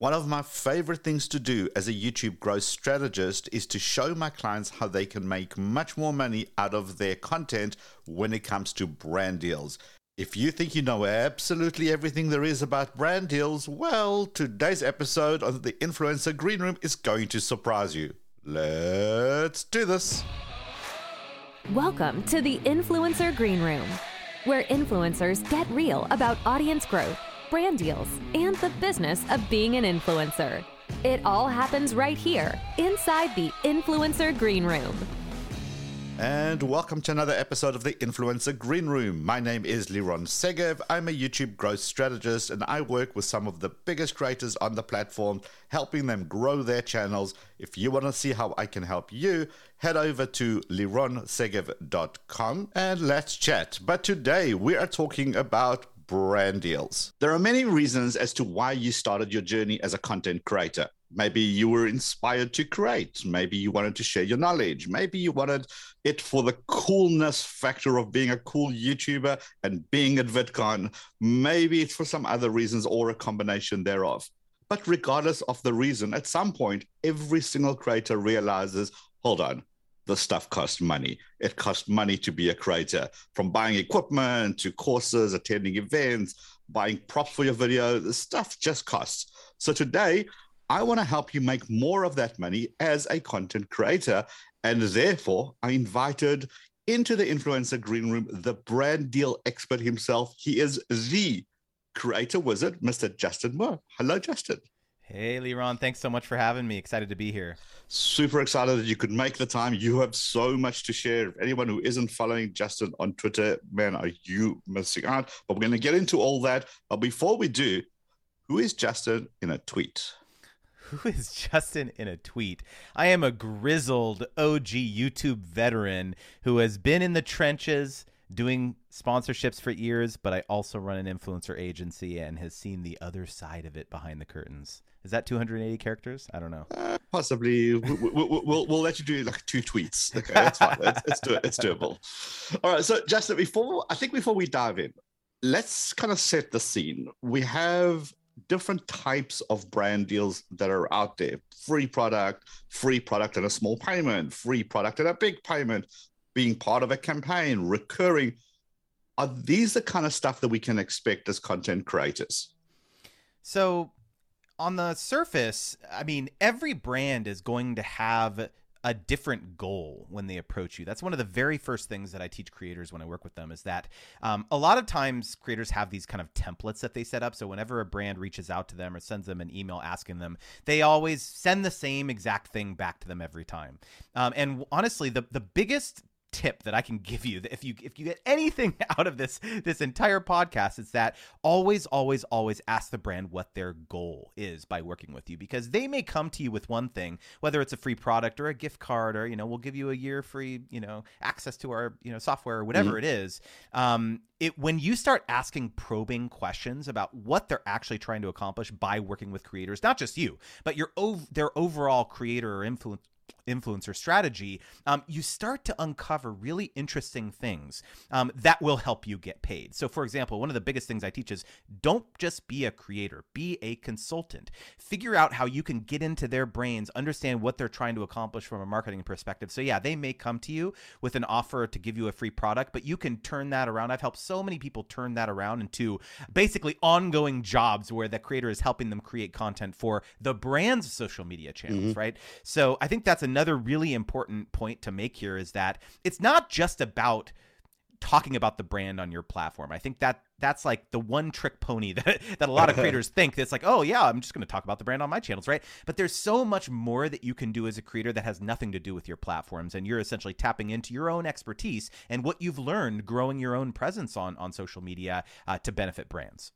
One of my favorite things to do as a YouTube growth strategist is to show my clients how they can make much more money out of their content when it comes to brand deals. If you think you know absolutely everything there is about brand deals, well, today's episode of the Influencer Green Room is going to surprise you. Let's do this. Welcome to the Influencer Green Room, where influencers get real about audience growth brand deals, and the business of being an influencer. It all happens right here, inside the Influencer Green Room. And welcome to another episode of the Influencer Green Room. My name is Liron Segev. I'm a YouTube growth strategist and I work with some of the biggest creators on the platform, helping them grow their channels. If you want to see how I can help you, head over to lironsegev.com and let's chat. But today we are talking about brand deals. There are many reasons as to why you started your journey as a content creator. Maybe you were inspired to create. Maybe you wanted to share your knowledge. Maybe you wanted it for the coolness factor of being a cool YouTuber and being at VidCon. Maybe it's for some other reasons or a combination thereof. But regardless of the reason, at some point, every single creator realizes hold on, the stuff costs money. It costs money to be a creator, from buying equipment to courses, attending events, buying props for your video. The stuff just costs. So today, I want to help you make more of that money as a content creator. And therefore, I invited into the influencer green room the brand deal expert himself. He is the creator wizard, Mr. Justin Moore. Hello, Justin. Hey, Liron, thanks so much for having me. Excited to be here. Super excited that you could make the time. You have so much to share. Anyone who isn't following Justin on Twitter, man, are you missing out? But we're going to get into all that. But before we do, who is Justin in a tweet? Who is Justin in a tweet? I am a grizzled OG YouTube veteran who has been in the trenches doing sponsorships for years, but I also run an influencer agency and has seen the other side of it behind the curtains. Is that 280 characters? I don't know. Uh, possibly. we, will we'll, we'll let you do like two tweets. Okay, that's fine. it's, it's, do, it's doable. All right. So, Justin, before I think before we dive in, let's kind of set the scene. We have different types of brand deals that are out there free product, free product and a small payment, free product and a big payment, being part of a campaign, recurring. Are these the kind of stuff that we can expect as content creators? So on the surface, I mean, every brand is going to have a different goal when they approach you. That's one of the very first things that I teach creators when I work with them is that um, a lot of times creators have these kind of templates that they set up. So whenever a brand reaches out to them or sends them an email asking them, they always send the same exact thing back to them every time. Um, and honestly, the the biggest tip that I can give you that if you if you get anything out of this this entire podcast it's that always always always ask the brand what their goal is by working with you because they may come to you with one thing whether it's a free product or a gift card or you know we'll give you a year free you know access to our you know software or whatever mm-hmm. it is um it when you start asking probing questions about what they're actually trying to accomplish by working with creators not just you but your ov- their overall creator or influence influencer strategy, um, you start to uncover really interesting things um, that will help you get paid. So, for example, one of the biggest things I teach is don't just be a creator, be a consultant. Figure out how you can get into their brains, understand what they're trying to accomplish from a marketing perspective. So, yeah, they may come to you with an offer to give you a free product, but you can turn that around. I've helped so many people turn that around into basically ongoing jobs where the creator is helping them create content for the brand's social media channels, mm-hmm. right? So, I think that's another really important point to make here is that it's not just about talking about the brand on your platform. I think that that's like the one trick pony that, that a lot of creators think that's like, oh yeah, I'm just going to talk about the brand on my channels, right? But there's so much more that you can do as a creator that has nothing to do with your platforms, and you're essentially tapping into your own expertise and what you've learned growing your own presence on on social media uh, to benefit brands.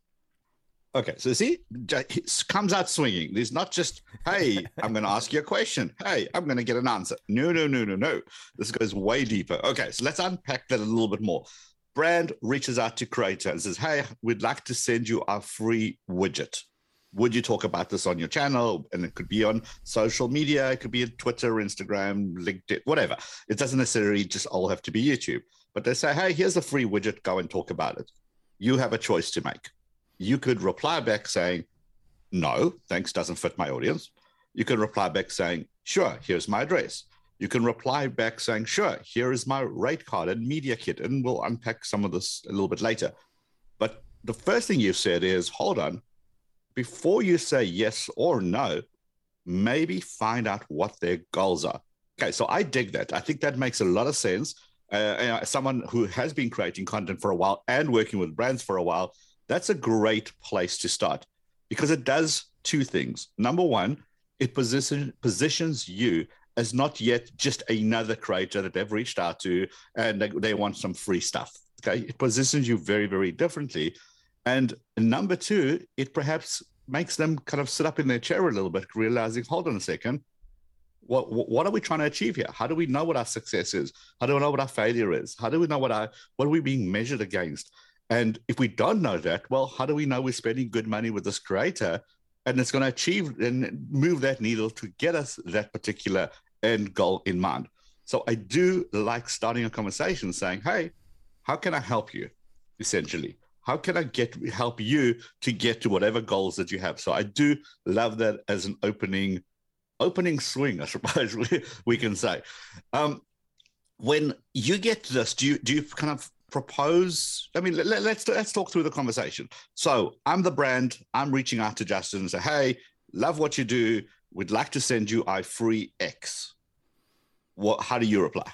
Okay, so see, it comes out swinging. There's not just, hey, I'm going to ask you a question. Hey, I'm going to get an answer. No, no, no, no, no. This goes way deeper. Okay, so let's unpack that a little bit more. Brand reaches out to creator and says, hey, we'd like to send you our free widget. Would you talk about this on your channel? And it could be on social media, it could be Twitter, Instagram, LinkedIn, whatever. It doesn't necessarily just all have to be YouTube. But they say, hey, here's a free widget, go and talk about it. You have a choice to make you could reply back saying, no, thanks, doesn't fit my audience. You can reply back saying, sure, here's my address. You can reply back saying, sure, here is my rate card and media kit. And we'll unpack some of this a little bit later. But the first thing you've said is, hold on, before you say yes or no, maybe find out what their goals are. Okay, so I dig that. I think that makes a lot of sense. Uh, someone who has been creating content for a while and working with brands for a while, that's a great place to start because it does two things. Number one, it position, positions you as not yet just another creator that they've reached out to and they, they want some free stuff. Okay, it positions you very, very differently. And number two, it perhaps makes them kind of sit up in their chair a little bit, realizing, hold on a second, what what are we trying to achieve here? How do we know what our success is? How do we know what our failure is? How do we know what our what are we being measured against? And if we don't know that, well, how do we know we're spending good money with this creator and it's going to achieve and move that needle to get us that particular end goal in mind? So I do like starting a conversation saying, "Hey, how can I help you?" Essentially, how can I get help you to get to whatever goals that you have? So I do love that as an opening opening swing, I suppose we, we can say. Um, when you get to this, do you do you kind of propose? I mean, let, us let's, let's talk through the conversation. So I'm the brand. I'm reaching out to Justin and say, "Hey, love what you do. We'd like to send you a free X." What? How do you reply?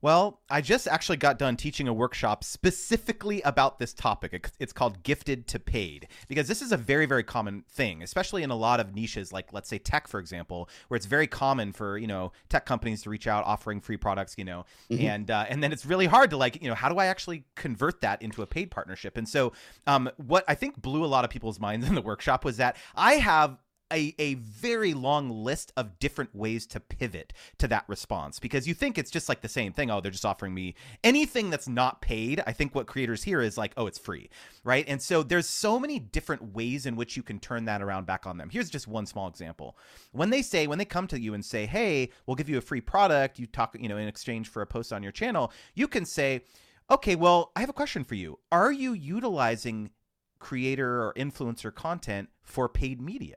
Well, I just actually got done teaching a workshop specifically about this topic. It's called gifted to paid because this is a very, very common thing, especially in a lot of niches, like let's say tech, for example, where it's very common for you know tech companies to reach out offering free products, you know, mm-hmm. and uh, and then it's really hard to like you know how do I actually convert that into a paid partnership? And so, um, what I think blew a lot of people's minds in the workshop was that I have a, a very long list of different ways to pivot to that response because you think it's just like the same thing. Oh, they're just offering me anything that's not paid. I think what creators hear is like, oh, it's free, right? And so there's so many different ways in which you can turn that around back on them. Here's just one small example. When they say, when they come to you and say, hey, we'll give you a free product, you talk, you know, in exchange for a post on your channel, you can say, okay, well, I have a question for you. Are you utilizing creator or influencer content for paid media?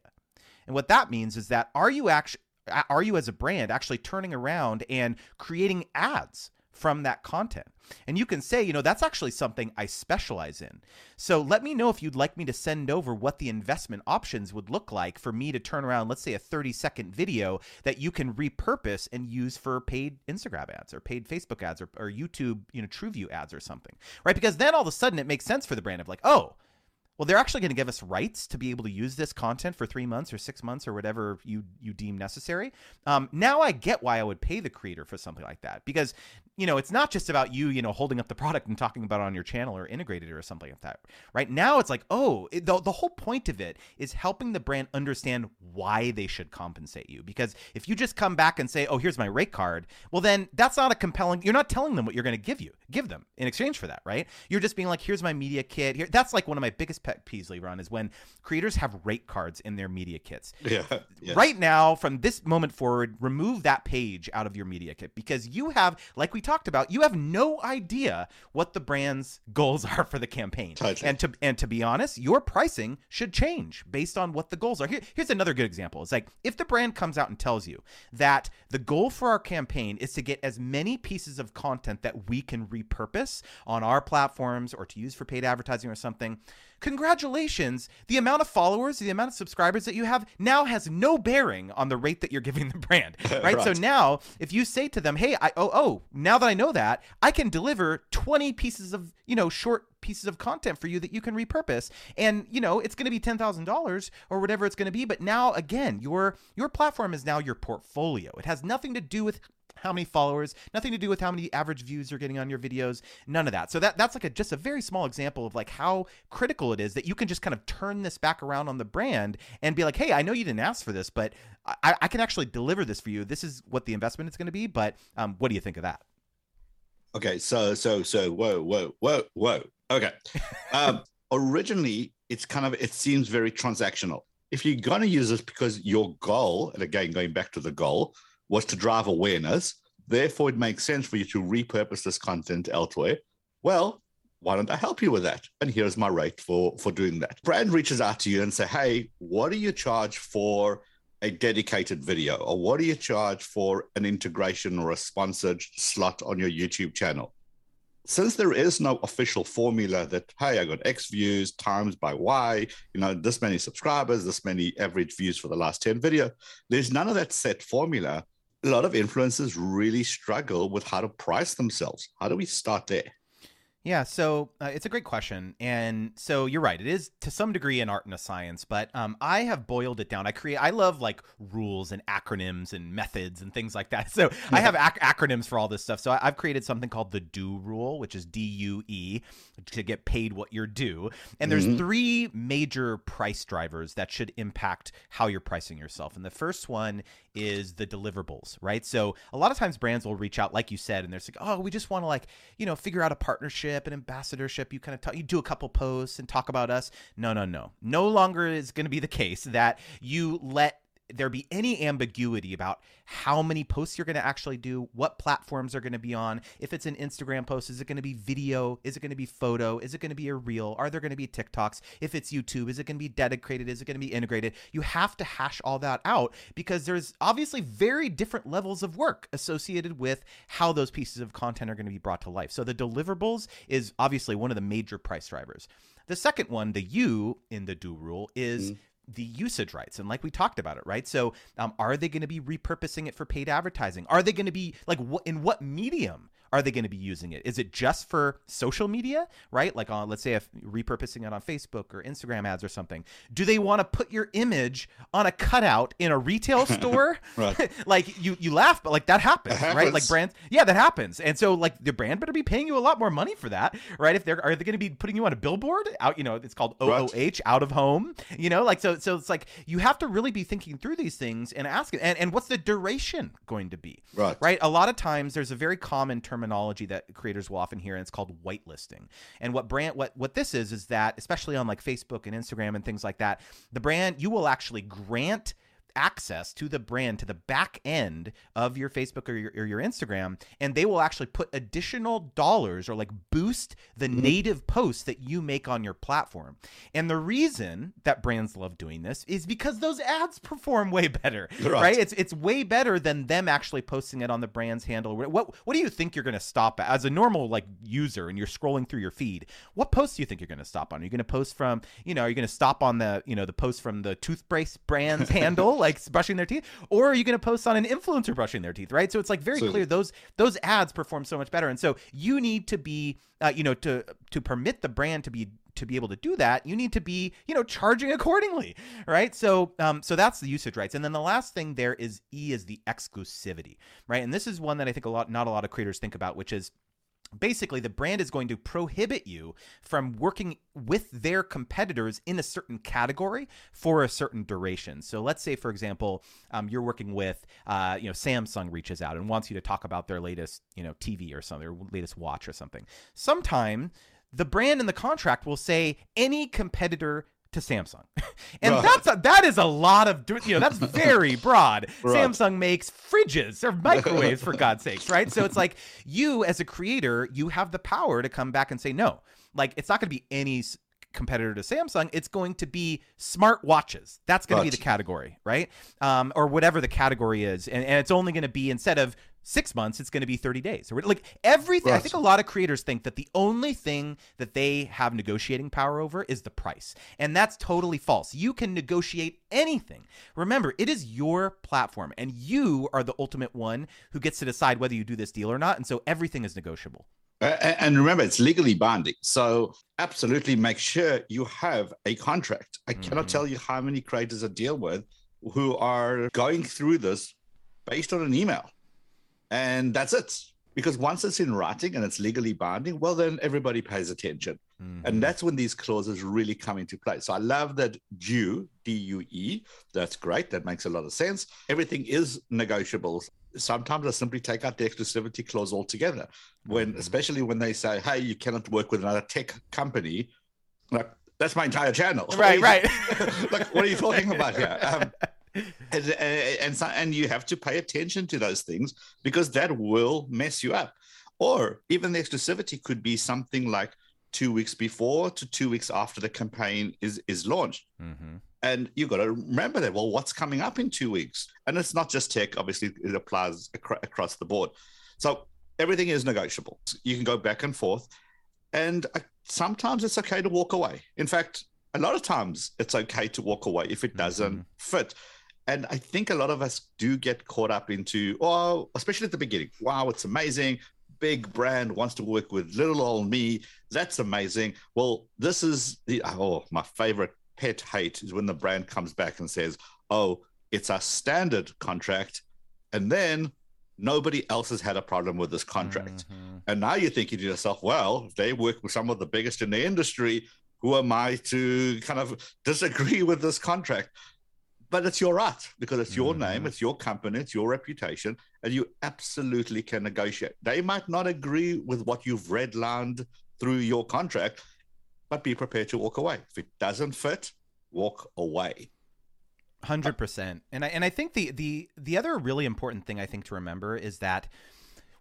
And what that means is that are you actually are you as a brand actually turning around and creating ads from that content? And you can say, you know, that's actually something I specialize in. So let me know if you'd like me to send over what the investment options would look like for me to turn around, let's say a 30 second video that you can repurpose and use for paid Instagram ads or paid Facebook ads or, or YouTube, you know, TrueView ads or something, right? Because then all of a sudden it makes sense for the brand of like, oh, well, they're actually going to give us rights to be able to use this content for three months or six months or whatever you you deem necessary. Um, now I get why I would pay the creator for something like that because you know it's not just about you you know holding up the product and talking about it on your channel or integrated or something like that. Right now it's like oh it, the the whole point of it is helping the brand understand why they should compensate you because if you just come back and say oh here's my rate card well then that's not a compelling you're not telling them what you're going to give you give them in exchange for that right you're just being like here's my media kit here that's like one of my biggest pet peeves, Run, is when creators have rate cards in their media kits. Yeah. Yes. Right now, from this moment forward, remove that page out of your media kit because you have, like we talked about, you have no idea what the brand's goals are for the campaign. Totally. And to and to be honest, your pricing should change based on what the goals are. Here, here's another good example. It's like if the brand comes out and tells you that the goal for our campaign is to get as many pieces of content that we can repurpose on our platforms or to use for paid advertising or something congratulations. The amount of followers, the amount of subscribers that you have now has no bearing on the rate that you're giving the brand, right? right. So now, if you say to them, "Hey, I oh oh, now that I know that, I can deliver 20 pieces of, you know, short pieces of content for you that you can repurpose and you know it's going to be $10,000 or whatever it's going to be but now again your your platform is now your portfolio it has nothing to do with how many followers, nothing to do with how many average views you're getting on your videos, none of that. So that that's like a just a very small example of like how critical it is that you can just kind of turn this back around on the brand and be like, hey, I know you didn't ask for this, but I, I can actually deliver this for you. This is what the investment is going to be, but um, what do you think of that? Okay, so so so whoa whoa whoa whoa. Okay, um, originally it's kind of it seems very transactional. If you're going to use this because your goal, and again going back to the goal, was to drive awareness. Therefore, it makes sense for you to repurpose this content elsewhere. Well, why don't I help you with that? And here's my rate for for doing that. Brand reaches out to you and say, hey, what do you charge for a dedicated video, or what do you charge for an integration or a sponsored slot on your YouTube channel? Since there is no official formula that, hey, I got X views times by Y, you know, this many subscribers, this many average views for the last 10 video, there's none of that set formula. A lot of influencers really struggle with how to price themselves. How do we start there? Yeah, so uh, it's a great question, and so you're right. It is to some degree an art and a science, but um, I have boiled it down. I create. I love like rules and acronyms and methods and things like that. So I have ac- acronyms for all this stuff. So I- have created something called the DUE rule, which is D U E, to get paid what you're due. And there's mm-hmm. three major price drivers that should impact how you're pricing yourself. And the first one is the deliverables, right? So a lot of times brands will reach out, like you said, and they're like, oh, we just want to like you know figure out a partnership partnership and ambassadorship. You kind of talk, you do a couple posts and talk about us. No, no, no. No longer is going to be the case that you let there be any ambiguity about how many posts you're going to actually DUE, what platforms are going to be on. If it's an Instagram post, is it going to be video? Is it going to be photo? Is it going to be a reel? Are there going to be TikToks? If it's YouTube, is it going to be dedicated? Is it going to be integrated? You have to hash all that out because there's obviously very different levels of work associated with how those pieces of content are going to be brought to life. So the deliverables is obviously one of the major price drivers. The second one, the U in the do rule, is mm the usage rights and like we talked about it right? So um, are they going to be repurposing it for paid advertising? Are they going to be like what in what medium are they going to be using it? Is it just for social media, right? Like on, let's say, if repurposing it on Facebook or Instagram ads or something. Do they want to put your image on a cutout in a retail store? like you, you laugh, but like that happens, happens, right? Like brands, yeah, that happens. And so like the brand better be paying you a lot more money for that, right? If they're are they going to be putting you on a billboard out, you know, it's called OOH, out of home, you know, like so. So it's like you have to really be thinking through these things and asking, and and what's the duration going to be, right? Right. A lot of times there's a very common term terminology that creators will often hear, and it's called whitelisting. And what brand what what this is is that, especially on like Facebook and Instagram and things like that, the brand you will actually grant access to the brand to the back end of your Facebook or your, or your Instagram, and they will actually put additional dollars or like boost the mm-hmm. native posts that you make on your platform. And the reason that brands love doing this is because those ads perform way better, right? right? It's it's way better than them actually posting it on the brand's handle. What what do you think you're going to stop at as a normal like user and you're scrolling through your feed? What posts do you think you're going to stop on? Are you going to post from you know? Are you going to stop on the you know the post from the toothpaste brand's handle? Like brushing their teeth, or are you going to post on an influencer brushing their teeth, right? So it's like very so, clear those those ads perform so much better, and so you need to be, uh, you know, to to permit the brand to be to be able to do that, you need to be, you know, charging accordingly, right? So, um, so that's the usage rights, and then the last thing there is E is the exclusivity, right? And this is one that I think a lot, not a lot of creators think about, which is basically the brand is going to prohibit you from working with their competitors in a certain category for a certain duration. So let's say for example um, you're working with uh, you know samsung reaches out and wants you to talk about their latest you know tv or something their latest watch or something. Sometime the brand in the contract will say any competitor to Samsung. and right. that's a, that is a lot of you know that's very broad. Right. Samsung makes fridges or microwaves for God's sakes, right? So it's like you as a creator, you have the power to come back and say no. Like it's not going to be any competitor to Samsung, it's going to be smart watches. That's going to be the category, right? Um, or whatever the category is, and, and it's only going to be instead of six months, it's going to be 30 days. Like everything, right. I think a lot of creators think that the only thing that they have negotiating power over is the price. And that's totally false. You can negotiate anything. Remember, it is your platform, and you are the ultimate one who gets to decide whether you do this deal or not. And so everything is negotiable. And remember, it's legally binding. So absolutely make sure you have a contract. I mm-hmm. cannot tell you how many creators I deal with who are going through this based on an email and that's it. Because once it's in writing and it's legally binding, well, then everybody pays attention. Mm-hmm. And that's when these clauses really come into play. So I love that DUE, D U E, that's great. That makes a lot of sense. Everything is negotiable. Sometimes I simply take out the exclusivity clause altogether. When, mm-hmm. especially when they say, hey, you cannot work with another tech company, like that's my entire channel. Right, right. like, what are you talking about here? Um, and, and, and you have to pay attention to those things because that will mess you up. Or even the exclusivity could be something like two weeks before to two weeks after the campaign is is launched. Mm-hmm. And you've got to remember that. Well, what's coming up in two weeks? And it's not just tech. Obviously, it applies ac- across the board. So everything is negotiable. You can go back and forth, and uh, sometimes it's okay to walk away. In fact, a lot of times it's okay to walk away if it doesn't Mhm. fit. And I think a lot of us do get caught up into, oh, especially at the beginning. Wow, it's amazing. Big brand wants to work with little old me. That's amazing. Well, this is the oh, my favorite pet hate is when the brand comes back and says, oh, it's a standard contract. And then nobody else has had a problem with this contract. Mhm. And now you're thinking to yourself, well, they work with some of the biggest in the industry. Who am I to kind of disagree with this contract? But it's your right because it's your name, Mhm. it's your company, it's your reputation, and you absolutely can negotiate. They might not agree with what you've redlined through your contract, but be prepared to walk away. If it doesn't fit, walk away. Hundred percent, and I and I think the the the other really important thing I think to remember is that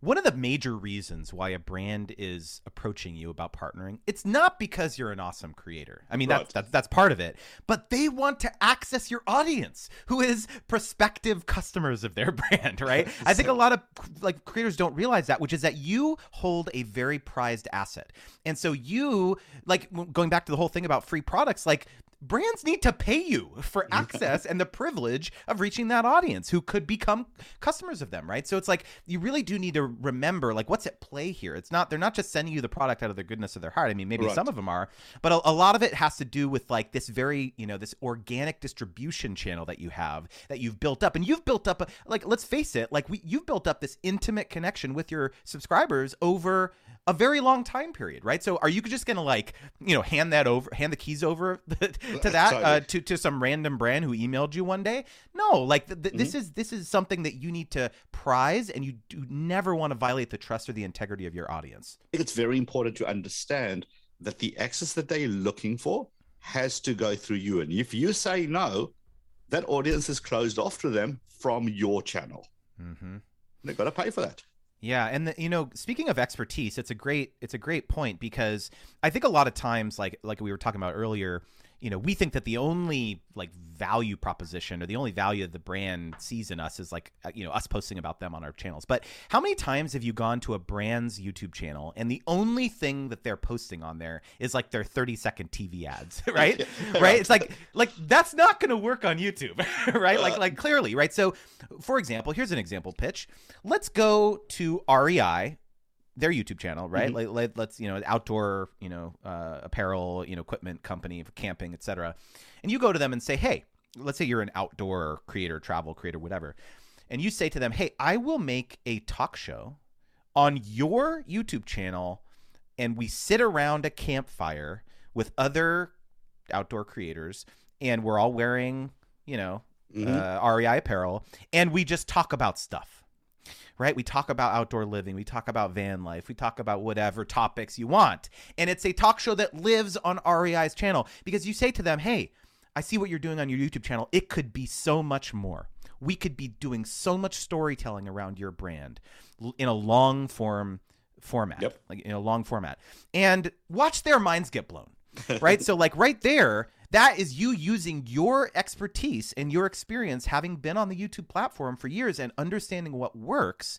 one of the major reasons why a brand is approaching you about partnering, it's not because you're an awesome creator. I mean, that's Right. that's that's part of it, but they want to access your audience, who is prospective customers of their brand, right? I think a lot of like creators don't realize that, which is that you hold a very prized asset, and so you like going back to the whole thing about free products, like brands need to pay you for access and the privilege of reaching that audience who could become customers of them right? So it's like you really do need to remember like what's at play here. It's not they're not just sending you the product out of the goodness of their heart. I mean maybe some of them are but a, a lot of it has to do with like this very you know this organic distribution channel that you have that you've built up. And you've built up a, like let's face it like we you've built up this intimate connection with your subscribers over a very long time period, right? So are you just gonna like, you know, hand that over, hand the keys over to that uh, to to some random brand who emailed you one day? No, like th- th- Mm-hmm. this is this is something that you need to prize, and you do never want to violate the trust or the integrity of your audience. I think it's very important to understand that the access that they're looking for has to go through you. And if you say no, that audience is closed off to them from your channel. Mm-hmm. They've got to pay for that. Yeah, and the, you know, speaking of expertise, it's a great it's a great point because I think a lot of times, like like we were talking about earlier, you know, we think that the only like value proposition or the only value that the brand sees in us is like uh, you know us posting about them on our channels. But how many times have you gone to a brand's YouTube channel and the only thing that they're posting on there is like their thirty second TV ads, right? right? It's like like that's not going to work on YouTube, right? Like like clearly, right? So, for example, here's an example pitch. Let's go to REI, their YouTube channel, right? Like let, let's you know outdoor you know uh, apparel you know equipment company for camping, etc. And you go to them and say, hey, let's say you're an outdoor creator, travel creator, whatever, and you say to them, hey, I will make a talk show on your YouTube channel, and we sit around a campfire with other outdoor creators, and we're all wearing, you know, uh, REI apparel, and we just talk about stuff. Right? We talk about outdoor living. We talk about van life. We talk about whatever topics you want. And it's a talk show that lives on REI's channel because you say to them, hey, I see what you're doing on your YouTube channel. It could be so much more. We could be doing so much storytelling around your brand in a long form format, Yep. like in a long format, and watch their minds get blown. right? so, like right there, that is you using your expertise and your experience, having been on the YouTube platform for years and understanding what works,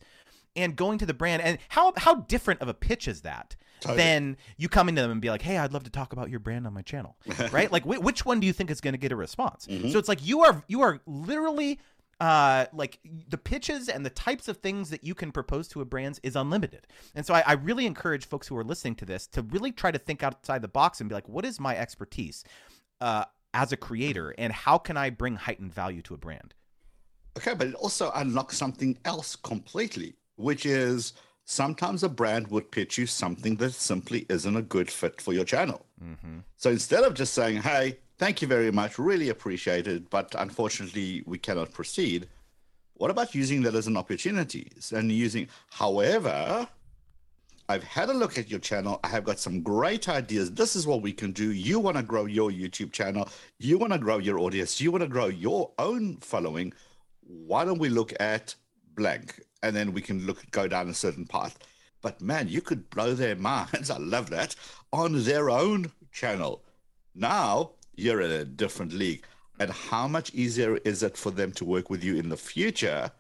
and going to the brand. And how how different of a pitch is that? Totally. Then you come into them and be like, "Hey, I'd love to talk about your brand on my channel." right? Like, wh- which one do you think is going to get a response? So it's like you are you are literally uh, like the pitches and the types of things that you can propose to a brand is unlimited. And so I, I really encourage folks who are listening to this to really try to think outside the box and be like, what is my expertise uh, as a creator, and how can I bring heightened value to a brand? Okay, but it also unlocks something else completely, which is sometimes a brand would pitch you something that simply isn't a good fit for your channel. Mm-hmm. So instead of just saying, hey, thank you very much, really appreciate it, but unfortunately we cannot proceed, what about using that as an opportunity and using, however, I've had a look at your channel. I have got some great ideas. This is what we can do. You want to grow your YouTube channel. You want to grow your audience. You want to grow your own following. Why don't we look at blank? And then we can look go down a certain path. but man, you could blow their minds. I love that on their own channel. Now you're in a different league. And how much easier is it for them to work with you in the future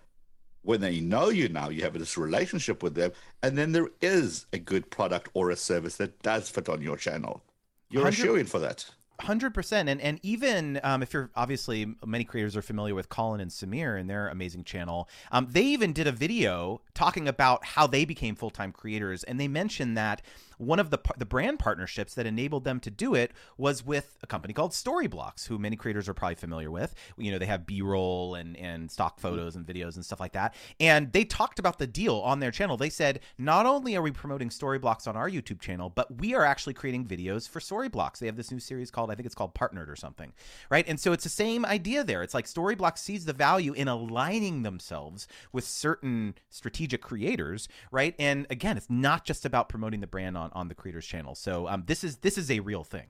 when they know you now, you have this relationship with them, and then there is a good product or a service that does fit on your channel? You're a shoe in for that. Hundred percent, and and even um, if you're obviously many creators are familiar with Colin and Samir and their amazing channel, um, they even did a video talking about how they became full time creators, and they mentioned that one of the the brand partnerships that enabled them to do it was with a company called Storyblocks, who many creators are probably familiar with. You know, they have B-roll and and stock mm-hmm. photos and videos and stuff like that. And they talked about the deal on their channel. They said, not only are we promoting Storyblocks on our YouTube channel, but we are actually creating videos for Storyblocks. They have this new series called, I think it's called Partnered or something, right? And so it's the same idea there. It's like Storyblocks sees the value in aligning themselves with certain strategic creators, right? And again, it's not just about promoting the brand on on the creators channel. So um, this is this is a real thing.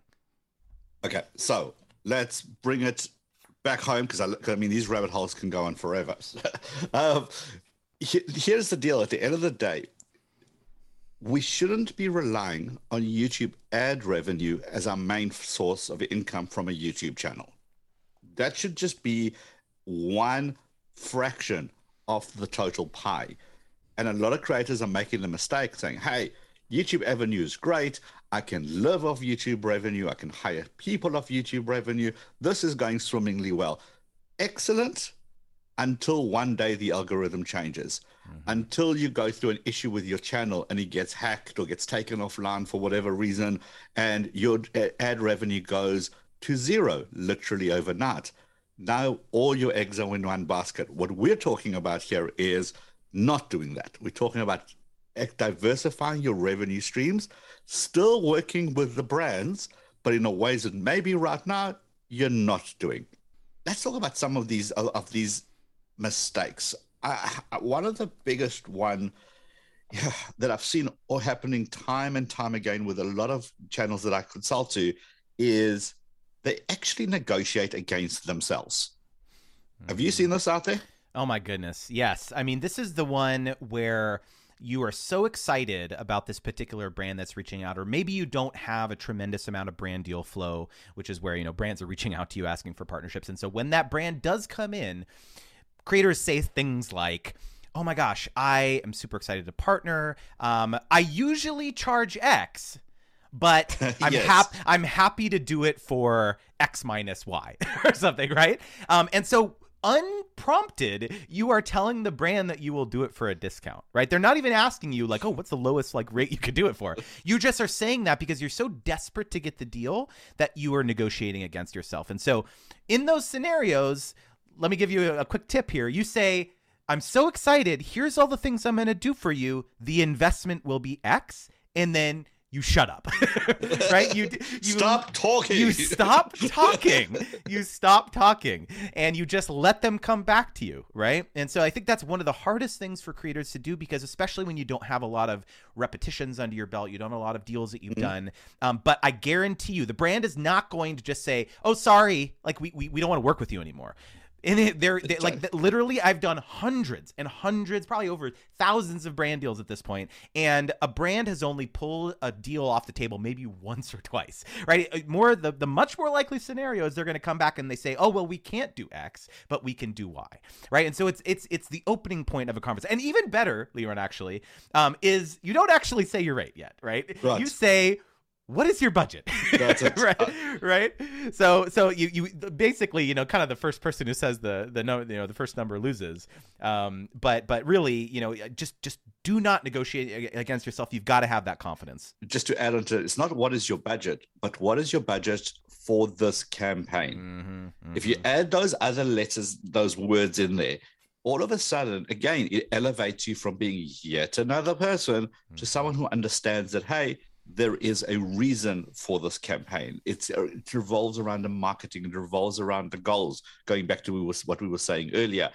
Okay, so let's bring it back home because I, I mean these rabbit holes can go on forever. um, here's the deal: at the end of the day, we shouldn't be relying on YouTube ad revenue as our main source of income from a YouTube channel. That should just be one fraction of the total pie. And a lot of creators are making the mistake saying, hey, YouTube revenue is great. I can live off YouTube revenue. I can hire people off YouTube revenue. This is going swimmingly well. Excellent until one day the algorithm changes. Mm-hmm. Until you go through an issue with your channel and it gets hacked or gets taken offline for whatever reason, and your ad revenue goes to zero literally overnight. Now all your eggs are in one basket. What we're talking about here is not doing that. We're talking about diversifying your revenue streams, still working with the brands, but in a ways that maybe right now you're not doing. Let's talk about some of these of these mistakes. I, one of the biggest one yeah, that I've seen or happening time and time again with a lot of channels that I consult to is they actually negotiate against themselves. Mm-hmm. Have you mm-hmm. seen this out there? Oh my goodness. Yes. I mean, this is the one where you are so excited about this particular brand that's reaching out or maybe you don't have a tremendous amount of brand deal flow which is where you know brands are reaching out to you asking for partnerships and so when that brand does come in creators say things like oh my gosh i am super excited to partner um, i usually charge x but I'm yes. happy. I'm happy to do it for X minus Y or something, right? Um, and so unprompted, you are telling the brand that you will do it for a discount, right? They're not even asking you like, "Oh, what's the lowest like rate you could do it for?" You just are saying that because you're so desperate to get the deal that you are negotiating against yourself. And so, in those scenarios, let me give you a quick tip here. You say, "I'm so excited. Here's all the things I'm going to do for you. The investment will be X." And then you shut up. Right? You you stop talking. you stop talking. You stop talking. And you just let them come back to you right? And so i think that's one of the hardest things for creators to do because especially when you don't have a lot of repetitions under your belt you don't have a lot of deals that you've mm-hmm. done. Um, but i guarantee you the brand is not going to just say oh sorry like we, we, we don't want to work with you anymore and it, they're, they, like literally, I've done hundreds and hundreds, probably over thousands of brand deals at this point, and a brand has only pulled a deal off the table maybe once or twice, right? Uh, more the the much more likely scenario is they're going to come back and they say, oh well, we can't do X, but we can do Y, right? And so it's it's it's the opening point of a conference, and even better, Liron, actually, um, is you don't actually say your rate yet, right? right. You say what is your budget? Right? Right? So so you you basically you know kind of the first person who says the the no you know the first number loses. Um but but really you know just just do not negotiate against yourself. You've got to have that confidence. Just to add on to it, it's not what is your budget but what is your budget for this campaign? Mm-hmm, mm-hmm. if you add those other letters those words in there all of a sudden, again, it elevates you from being yet another person mm-hmm. to someone who understands that, hey, there is a reason for this campaign. It's uh, it revolves around the marketing. It revolves around the goals. Going back to what we were saying earlier,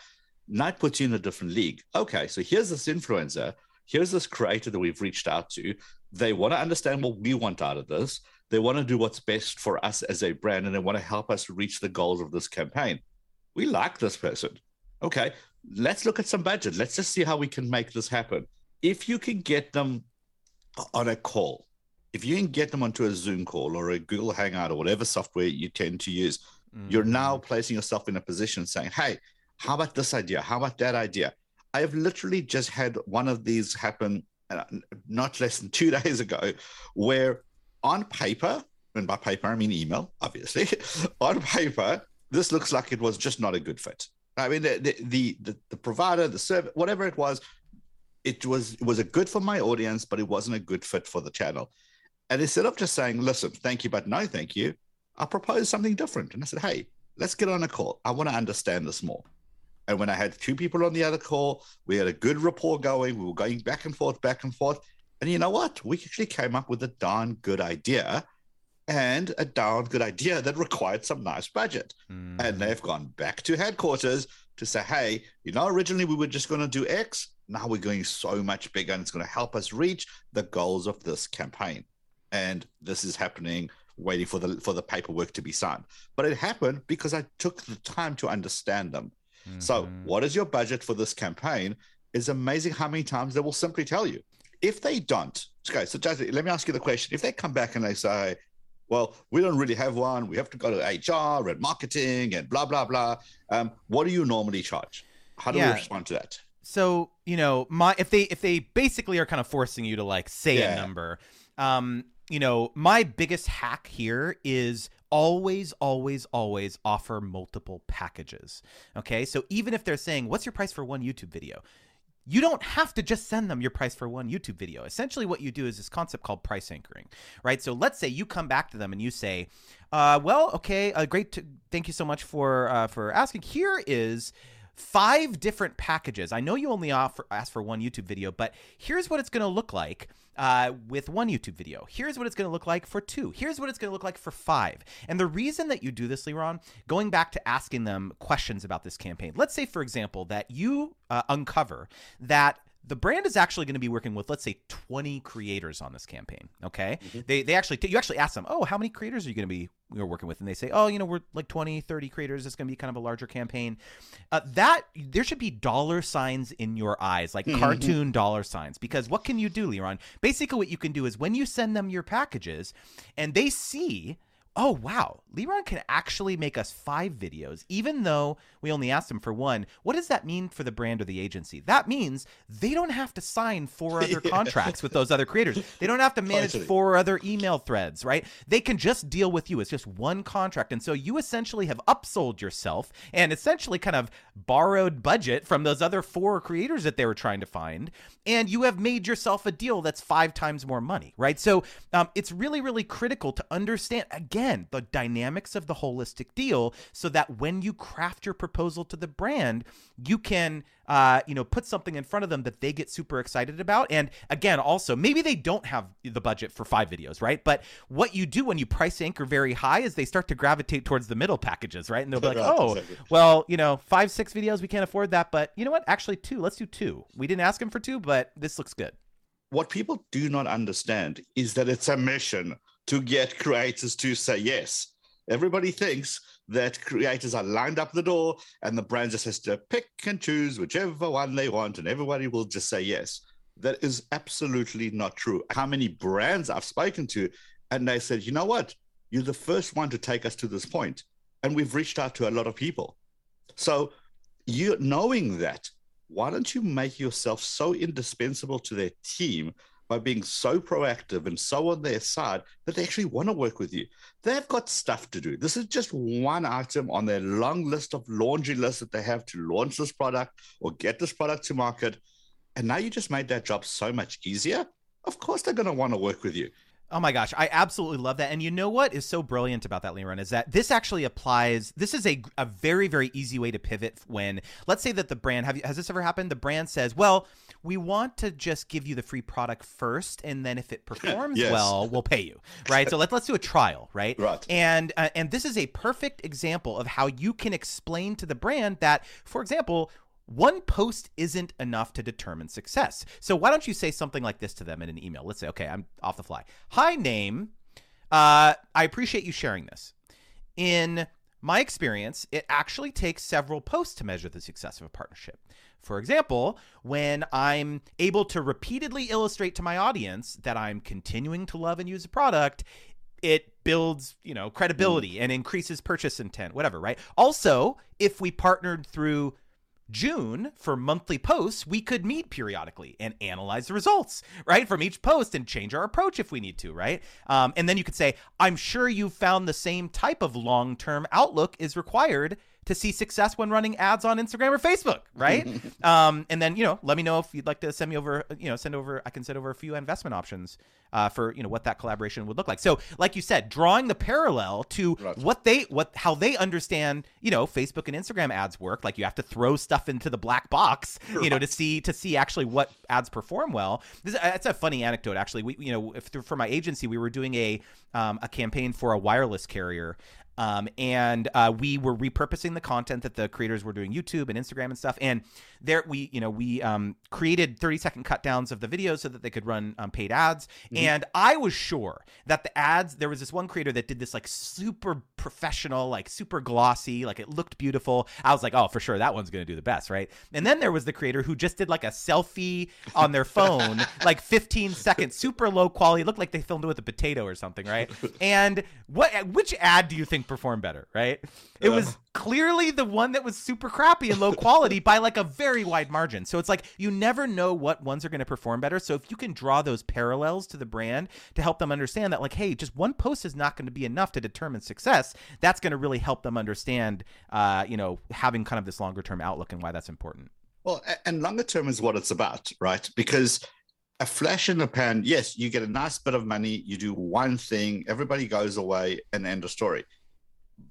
Night puts you in a different league. Okay, so here's this influencer. Here's this creator that we've reached out to. They want to understand what we want out of this. They want to do what's best for us as a brand, and they want to help us reach the goals of this campaign. We like this person. Okay, let's look at some budget. Let's just see how we can make this happen if you can get them on a call, if you can get them onto a Zoom call or a Google Hangout or whatever software you tend to use, mm-hmm. you're now placing yourself in a position saying, hey, how about this idea? How about that idea? I have literally just had one of these happen uh, not less than two days ago, where on paper, and by paper I mean email, obviously, on paper, this looks like it was just not a good fit. I mean, the the the, the provider, the server, whatever it was, it was it was a good for my audience, but it wasn't a good fit for the channel. And instead of just saying, "Listen, thank you, but no, thank you," I proposed something different, and I said, "Hey, let's get on a call. I want to understand this more." And when I had two people on the other call, we had a good rapport going. We were going back and forth, back and forth. And you know what? We actually came up with a darn good idea and a darn good idea that required some nice budget. Mm. And they've gone back to headquarters to say, hey, you know, originally we were just going to do X. Now we're going so much bigger and it's going to help us reach the goals of this campaign. And this is happening waiting for the for the paperwork to be signed. But it happened because I took the time to understand them. Mm-hmm. So, what is your budget for this campaign? Is amazing how many times they will simply tell you. If they don't, okay, so Justin, let me ask you the question. If they come back and they say, well, we don't really have one, we have to go to HR and marketing and blah, blah, blah, um, what do you normally charge? How do yeah. we respond to that? So, you know, my if they if they basically are kind of forcing you to like say yeah. a number, um, you know, my biggest hack here is always, always, always offer multiple packages. Okay. So even if they're saying, what's your price for one YouTube video? You don't have to just send them your price for one YouTube video. Essentially, what you do is this concept called price anchoring, right? So let's say you come back to them and you say, uh, "Well, okay, uh, great. Thank you so much for uh, for asking. Here is five different packages. I know you only offer ask for one YouTube video, but here's what it's going to look like uh, with one YouTube video. Here's what it's going to look like for two. Here's what it's going to look like for five. And the reason that you do this, Liron, going back to asking them questions about this campaign. Let's say, for example, that you uh, uncover that the brand is actually going to be working with let's say 20 creators on this campaign okay mm-hmm. they they actually you actually ask them oh how many creators are you going to be you're working with and they say oh you know we're like 20 30 creators it's going to be kind of a larger campaign uh, that there should be dollar signs in your eyes like mm-hmm. cartoon dollar signs because what can you do Liron basically what you can do is when you send them your packages and they see oh wow, Liron can actually make us five videos, even though we only asked him for one. What does that mean for the brand or the agency? That means they don't have to sign four other contracts with those other creators. They don't have to manage four other email threads, right? They can just deal with you. It's just one contract. And so you essentially have upsold yourself and essentially kind of borrowed budget from those other four creators that they were trying to find. And you have made yourself a deal that's five times more money, right? So um, it's really, really critical to understand, again, again, the dynamics of the holistic deal so that when you craft your proposal to the brand, you can uh, you know, put something in front of them that they get super excited about. And again, also, maybe they don't have the budget for five videos, right? But what you do when you price anchor very high is they start to gravitate towards the middle packages, right? And they'll be like, oh, well, you know, five, six videos, we can't afford that. But you know what? Actually, two. Let's do two. We didn't ask them for two, but this looks good. What people do not understand is that it's a mission to get creators to say yes. Everybody thinks that creators are lined up the door and the brand just has to pick and choose whichever one they want and everybody will just say yes. That is absolutely not true. How many brands I've spoken to and they said, you know what? You're the first one to take us to this point. And we've reached out to a lot of people. So you knowing that, why don't you make yourself so indispensable to their team by being so proactive and so on their side that they actually want to work with you. They've got stuff to do. This is just one item on their long list of laundry list that they have to launch this product or get this product to market. And now you just made that job so much easier. Of course, they're going to want to work with you. Oh my gosh, I absolutely love that. And you know what is so brilliant about that, Liron, is that this actually applies. This is a, a very, very easy way to pivot when, let's say that the brand, have you, has this ever happened? The brand says, well, we want to just give you the free product first, and then if it performs yes. well, we'll pay you, right? so let's let's do a trial, right? Right. And uh, and this is a perfect example of how you can explain to the brand that, for example, one post isn't enough to determine success. So why don't you say something like this to them in an email? Let's say, okay, I'm off the fly. Hi, name. Uh, I appreciate you sharing this. In my experience, it actually takes several posts to measure the success of a partnership. For example, when I'm able to repeatedly illustrate to my audience that I'm continuing to love and use a product, it builds, you know, credibility and increases purchase intent, whatever, right? Also, if we partnered through June for monthly posts, we could meet periodically and analyze the results, right, from each post and change our approach if we need to, right? Um, and then you could say, I'm sure you found the same type of long term outlook is required to see success when running ads on Instagram or Facebook, right? um, and then you know, let me know if you'd like to send me over, you know, send over. I can send over a few investment options uh, for you know what that collaboration would look like. So, like you said, drawing the parallel to right. what they what how they understand, you know, Facebook and Instagram ads work. Like you have to throw stuff into the black box, right. you know, to see to see actually what ads perform well. This, that's a funny anecdote, actually. We you know, if, for my agency, we were doing a um, a campaign for a wireless carrier um, and uh, we were repurposing the content that the creators were doing YouTube and Instagram and stuff. And there we, you know, we um, created 30 second cut downs of the videos so that they could run um, paid ads. Mm-hmm. And I was sure that the ads, there was this one creator that did this like super professional, like super glossy, like it looked beautiful. I was like, oh, for sure, that one's going to do the best, right? And then there was the creator who just did like a selfie on their phone, like 15 seconds, super low quality. It looked like they filmed it with a potato or something, right? And what, which ad do you think perform better, right? It was clearly the one that was super crappy and low quality by like a very wide margin. So it's like you never know what ones are going to perform better. So if you can draw those parallels to the brand to help them understand that, like, hey, just one post is not going to be enough to determine success, that's going to really help them understand, uh, you know, having kind of this longer term outlook and why that's important. Well, and longer term is what it's about, right? Because a flash in the pan, yes, you get a nice bit of money, you do one thing, everybody goes away, and end of story.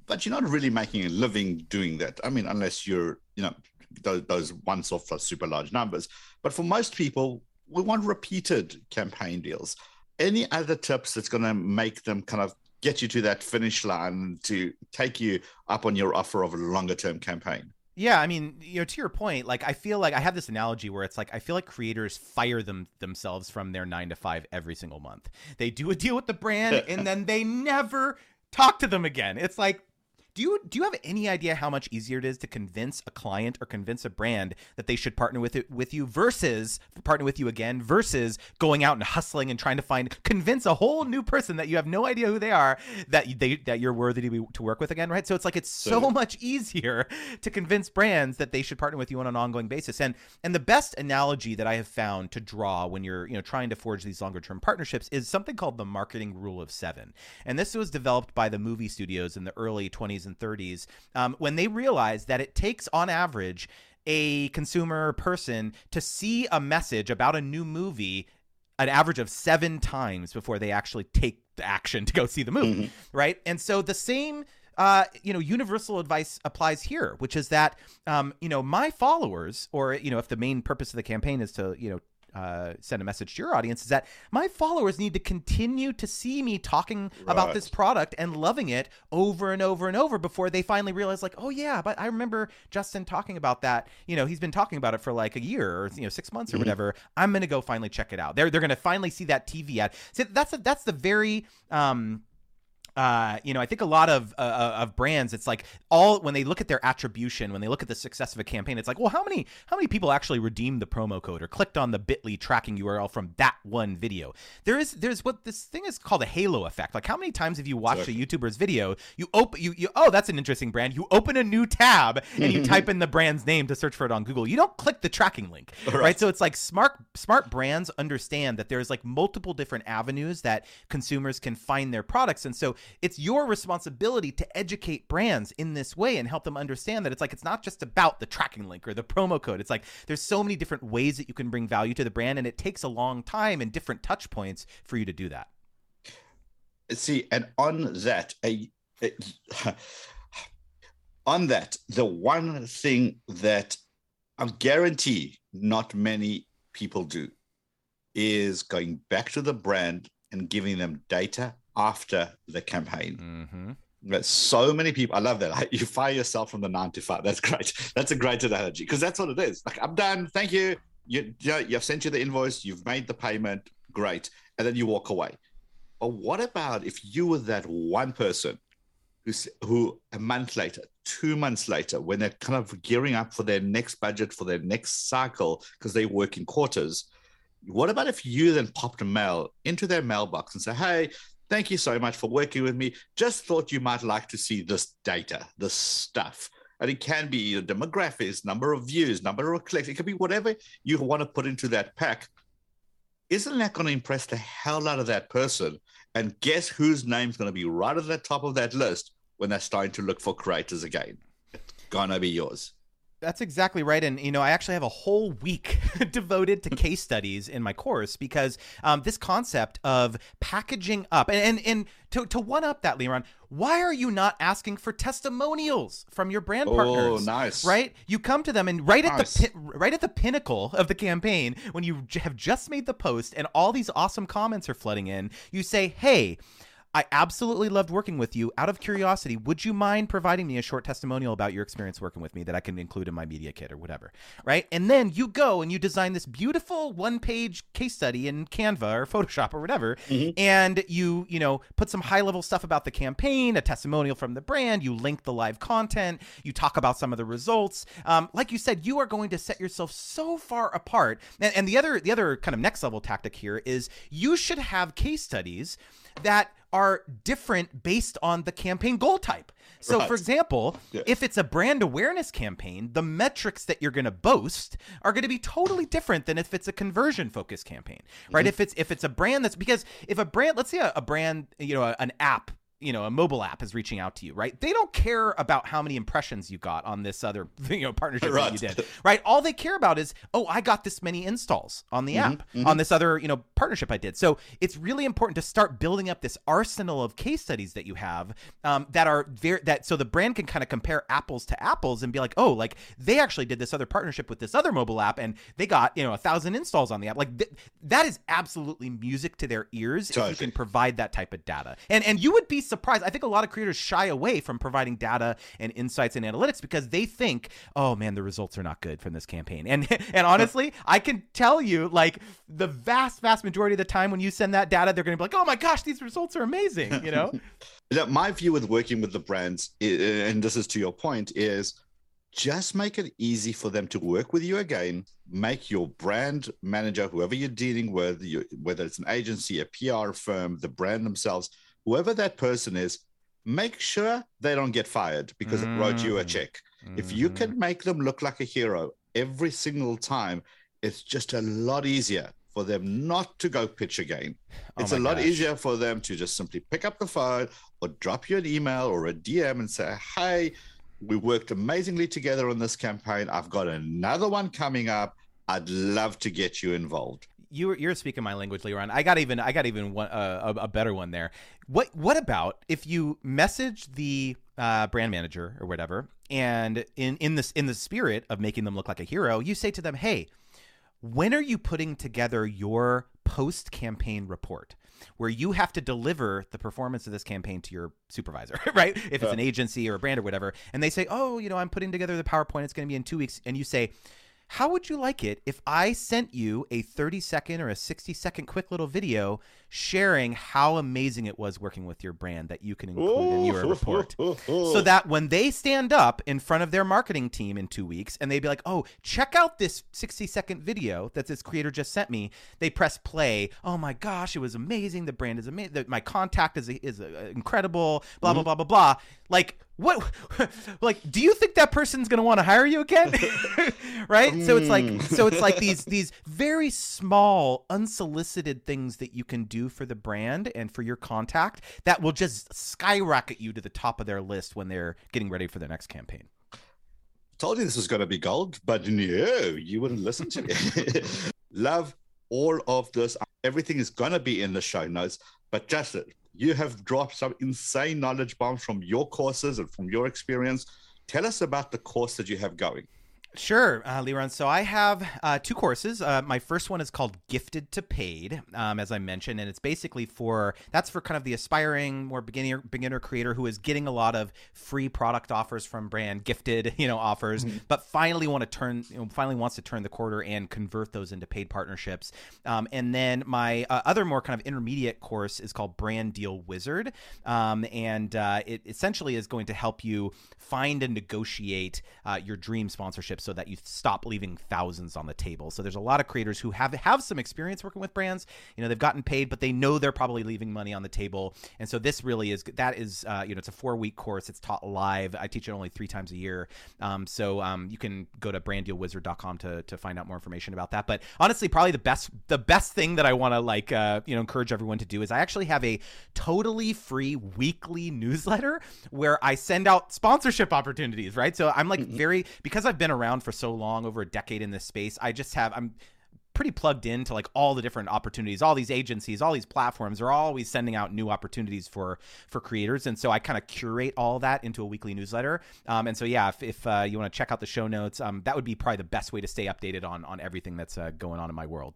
But you're not really making a living doing that. I mean, unless you're, you know, those, those once off for super large numbers. But for most people, we want repeated campaign deals. Any other tips that's going to make them kind of get you to that finish line to take you up on your offer of a longer term campaign? Yeah, I mean, you know, to your point, like I feel like I have this analogy where it's like I feel like creators fire them themselves from their 9 to 5 every single month. They do a deal with the brand and then they never talk to them again. It's like do you do you have any idea how much easier it is to convince a client or convince a brand that they should partner with it with you versus partner with you again versus going out and hustling and trying to find convince a whole new person that you have no idea who they are that they that you're worthy to be to work with again, right? So it's like it's so much easier to convince brands that they should partner with you on an ongoing basis. And and the best analogy that I have found to draw when you're, you know, trying to forge these longer term partnerships is something called the marketing rule of 7. And this was developed by the movie studios in the early 20s and 30s um, when they realized that it takes, on average, a consumer person to see a message about a new movie an average of seven times before they actually take the action to go see the movie, mm-hmm. right? And so the same uh, you know, universal advice applies here, which is that, um, you know, my followers, or you know, if the main purpose of the campaign is to, you know, uh, send a message to your audience is that my followers need to continue to see me talking right. about this product and loving it over and over and over before they finally realize like oh yeah but i remember justin talking about that you know he's been talking about it for like a year or you know six months or mm-hmm. whatever i'm gonna go finally check it out they're, they're gonna finally see that tv ad so that's a, that's the very um uh, you know, I think a lot of uh, uh, of brands, it's like all when they look at their attribution, when they look at the success of a campaign, it's like, well, how many how many people actually redeemed the promo code or clicked on the Bitly tracking URL from that one video? There is there's what this thing is called a halo effect. Like, how many times have you watched a YouTuber's video? You open you you oh, that's an interesting brand. You open a new tab and you type in the brand's name to search for it on Google. You don't click the tracking link, right? right? So it's like smart smart brands understand that there's like multiple different avenues that consumers can find their products, and so it's your responsibility to educate brands in this way and help them understand that it's like it's not just about the tracking link or the promo code. It's like there's so many different ways that you can bring value to the brand, and it takes a long time and different touch points for you to do that. See, and on that, a, on that, the one thing that I guarantee not many people do is going back to the brand and giving them data after the campaign. Mm-hmm. There's so many people. I love that. You fire yourself from the nine to five. That's great. That's a great analogy because that's what it is. Like I'm done. Thank you. You, you know, you've sent you the invoice. You've made the payment. Great. And then you walk away. But what about if you were that one person who, who a month later, two months later, when they're kind of gearing up for their next budget, for their next cycle, because they work in quarters, what about if you then popped a mail into their mailbox and say, hey, thank you so much for working with me. Just thought you might like to see this data, this stuff. And it can be you know, demographics, number of views, number of clicks. It could be whatever you want to put into that pack. Isn't that going to impress the hell out of that person? And guess whose name's going to be right at the top of that list when they're starting to look for creators again? It's going to be yours. That's exactly right. And, you know, I actually have a whole week devoted to case studies in my course because um, this concept of packaging up and, and, and to, to one up that, Liron, why are you not asking for testimonials from your brand partners? Oh, nice. Right? You come to them and right at the right at the pinnacle of the campaign when you have just made the post and all these awesome comments are flooding in, you say, "Hey, I absolutely loved working with you. Out of curiosity, would you mind providing me a short testimonial about your experience working with me that I can include in my media kit or whatever? Right? And then you go and you design this beautiful one-page case study in Canva or Photoshop or whatever, mm-hmm. and you, you know, put some high-level stuff about the campaign, a testimonial from the brand, you link the live content, you talk about some of the results. Um, like you said, you are going to set yourself so far apart. And, and the other the other kind of next level tactic here is you should have case studies that are different based on the campaign goal type. So, right. for example, yeah. if it's a brand awareness campaign, the metrics that you're going to boast are going to be totally different than if it's a conversion focused campaign, right? Mm-hmm. If it's if it's a brand that's because if a brand, let's say a, a brand, you know, an app you know a mobile app is reaching out to you right they don't care about how many impressions you got on this other you know partnership right. that you did right all they care about is oh i got this many installs on the mm-hmm, app mm-hmm. on this other you know partnership i did so it's really important to start building up this arsenal of case studies that you have um, that are very that so the brand can kind of compare apples to apples and be like oh like they actually did this other partnership with this other mobile app and they got you know a thousand installs on the app like th- that is absolutely music to their ears if you can provide that type of data and and you would be surprised. I think a lot of creators shy away from providing data and insights and analytics because they think, oh man, the results are not good from this campaign. And and honestly, I can tell you, like the vast, vast majority of the time when you send that data, they're going to be like, oh my gosh, these results are amazing. You know. my view with working with the brands, and this is to your point, is just make it easy for them to work with you again. Make your brand manager, whoever you're dealing with, you, whether it's an agency, a PR firm, the brand themselves, whoever that person is, make sure they don't get fired because mm. it wrote you a mm. check. Mm-hmm. If you can mm-hmm. make them look like a hero every single time, it's just a lot easier for them not to go pitch again. Oh it's a lot gosh. easier for them to just simply pick up the phone or drop you an email or a DM and say, Hey, we worked amazingly together on this campaign. I've got another one coming up. I'd love to get you involved you you're speaking my language, Liron. I got even I got even one uh, a, a, better one there. What what about if you message the uh, brand manager or whatever, and in in this in the spirit of making them look like a hero, you say to them, "Hey, when are you putting together your post campaign report?" where you have to deliver the performance of this campaign to your supervisor, right? If it's an agency or a brand or whatever, and they say, "Oh, you know, I'm putting together the PowerPoint. It's going to be in two weeks," and you say, how would you like it if I sent you a 30 second or a 60 second quick little video sharing how amazing it was working with your brand that you can include in your report? so that when they stand up in front of their marketing team in two weeks and they'd be like, oh, check out this 60 second video that this creator just sent me, they press play. Oh my gosh, it was amazing. The brand is amazing. My contact is, is uh, incredible, blah, mm-hmm. blah, blah, blah, blah. Like, what? Like do you think that person's going to want to hire you again? Right? Mm. so it's like hmm. so it's like these these very small unsolicited things that you can do for the brand and for your contact that will just skyrocket you to the top of their list when they're getting ready for their next campaign. Told you this was going to be gold but no you wouldn't listen to me. Love all of this. Everything is going to be in the show notes but just you have dropped some insane knowledge bombs from your courses and from your experience. Tell us about the course that you have going. Sure, uh, Liron. So I have uh, two courses. Uh, my first one is called Gifted to Paid, um, as I mentioned, and it's basically for that's for kind of the aspiring, more beginner beginner creator who is getting a lot of free product offers from brand gifted, you know, offers, mm-hmm. but finally want to turn, you know, finally wants to turn the quarter and convert those into paid partnerships. Um, and then my uh, other more kind of intermediate course is called Brand Deal Wizard, um, and uh, it essentially is going to help you find and negotiate uh, your dream sponsorships so that you stop leaving thousands on the table. So there's a lot of creators who have have some experience working with brands. You know, they've gotten paid, but they know they're probably leaving money on the table. And so this really is that is uh, you know it's a four week course. It's taught live. I teach it only three times a year. Um, so um, you can go to branddealwizard.com to to find out more information about that. But honestly, probably the best the best thing that I want to like uh, you know encourage everyone to do is I actually have a totally free weekly newsletter where I send out sponsorship opportunities. Right. So I'm like mm-hmm. very because I've been around for so long, over a decade in this space, I just have I'm pretty plugged into like all the different opportunities. All these agencies all these platforms are always sending out new opportunities for for creators. And so i kind of curate all that into a weekly newsletter. Um, and so yeah if, if uh, you want to check out the show notes um, that would be probably the best way to stay updated on on everything that's uh, going on in my world.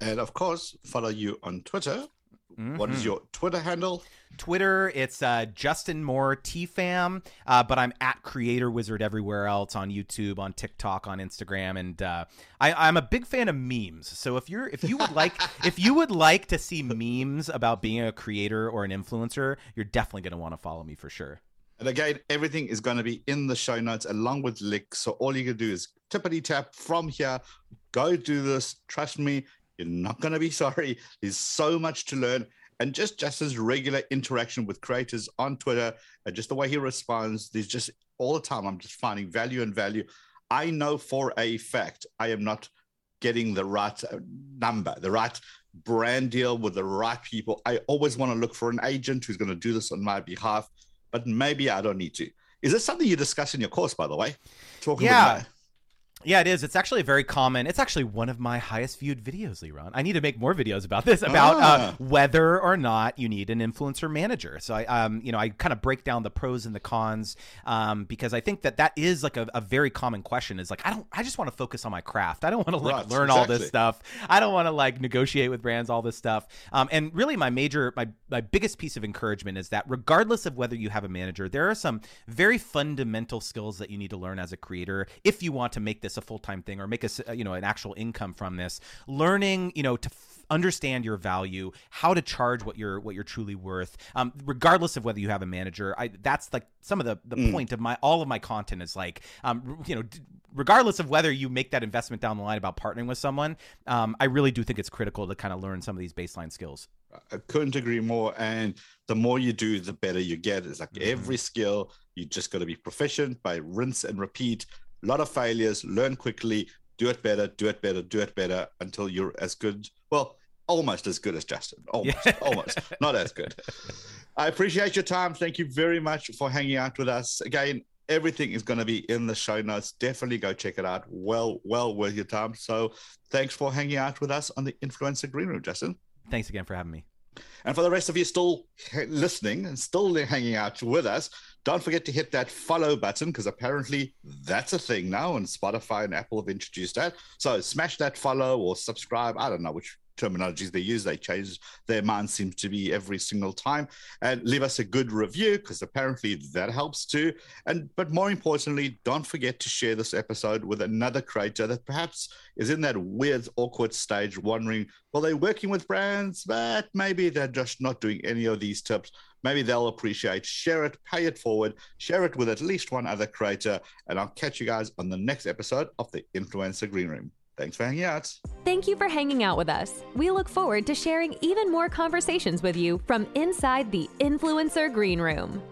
And of course follow you on twitter Mm-hmm. What is mm-hmm. your Twitter handle? Twitter, it's uh, Justin Moore TFAM, uh, but I'm at Creator Wizard everywhere else on YouTube, on TikTok, on Instagram, and uh, I, am a big fan of memes. So if you're if you would like if you would like to see memes about being a creator or an influencer, you're definitely going to want to follow me for sure. And again, everything is going to be in the show notes along with links. So all you can do is tippity tap from here, go do this. Trust me, you're not going to be sorry. There's so much to learn. And just just Justin's regular interaction with creators on Twitter and just the way he responds, there's just all the time, I'm just finding value and value. I know for a fact I am not getting the right uh, number, the right brand deal with the right people. I always want to look for an agent who's going to do this on my behalf, but maybe I don't need to. Is this something you discuss in your course, by the way? Talking yeah. Yeah, it is. It's actually a very common. It's actually one of my highest viewed videos, Liron. I need to make more videos about this, about uh, ah. uh, whether or not you need an influencer manager. So I, um, you know, I kind of break down the pros and the cons, um, because I think that that is like a, a, very common question. Is like I don't, I just want to focus on my craft. I don't want to like right, learn exactly. all this stuff. I don't want to like negotiate with brands, all this stuff. Um, and really, my major, my my biggest piece of encouragement is that regardless of whether you have a manager, there are some very fundamental skills that you need to learn as a creator if you want to make this this a full time thing or make a you know an actual income from this. Learning you know to f- understand your value, how to charge what you're what you're truly worth, um, regardless of whether you have a manager. I that's like some of the the mm. point of my all of my content is like um, you know. Regardless of whether you make that investment down the line about partnering with someone, um, I really do think it's critical to kind of learn some of these baseline skills. I couldn't agree more. And the more you do, the better you get. It's like mm-hmm. every skill, you just got to be proficient by rinse and repeat a lot of failures, learn quickly, do it better, do it better, do it better until you're as good. Well, almost as good as Justin. Almost, yeah. almost, not as good. I appreciate your time. Thank you very much for hanging out with us. Again, everything is going to be in the show notes. Definitely go check it out. Well, well worth your time. So thanks for hanging out with us on the Influencer Green Room, Justin. Thanks again for having me. And for the rest of you still listening and still hanging out with us, don't forget to hit that follow button because apparently that's a thing now, and Spotify and Apple have introduced that. So smash that follow or subscribe. I don't know which terminologies they use. They change their mind seems to be every single time. And leave us a good review because apparently that helps too. And but more importantly, don't forget to share this episode with another creator that perhaps is in that weird, awkward stage, wondering, well, they're working with brands, but maybe they're just not doing any of these tips. Maybe they'll appreciate. Share it, pay it forward, share it with at least one other creator. And I'll catch you guys on the next episode of the Influencer Green Room. Thanks for hanging out. Thank you for hanging out with us. We look forward to sharing even more conversations with you from inside the Influencer Green Room.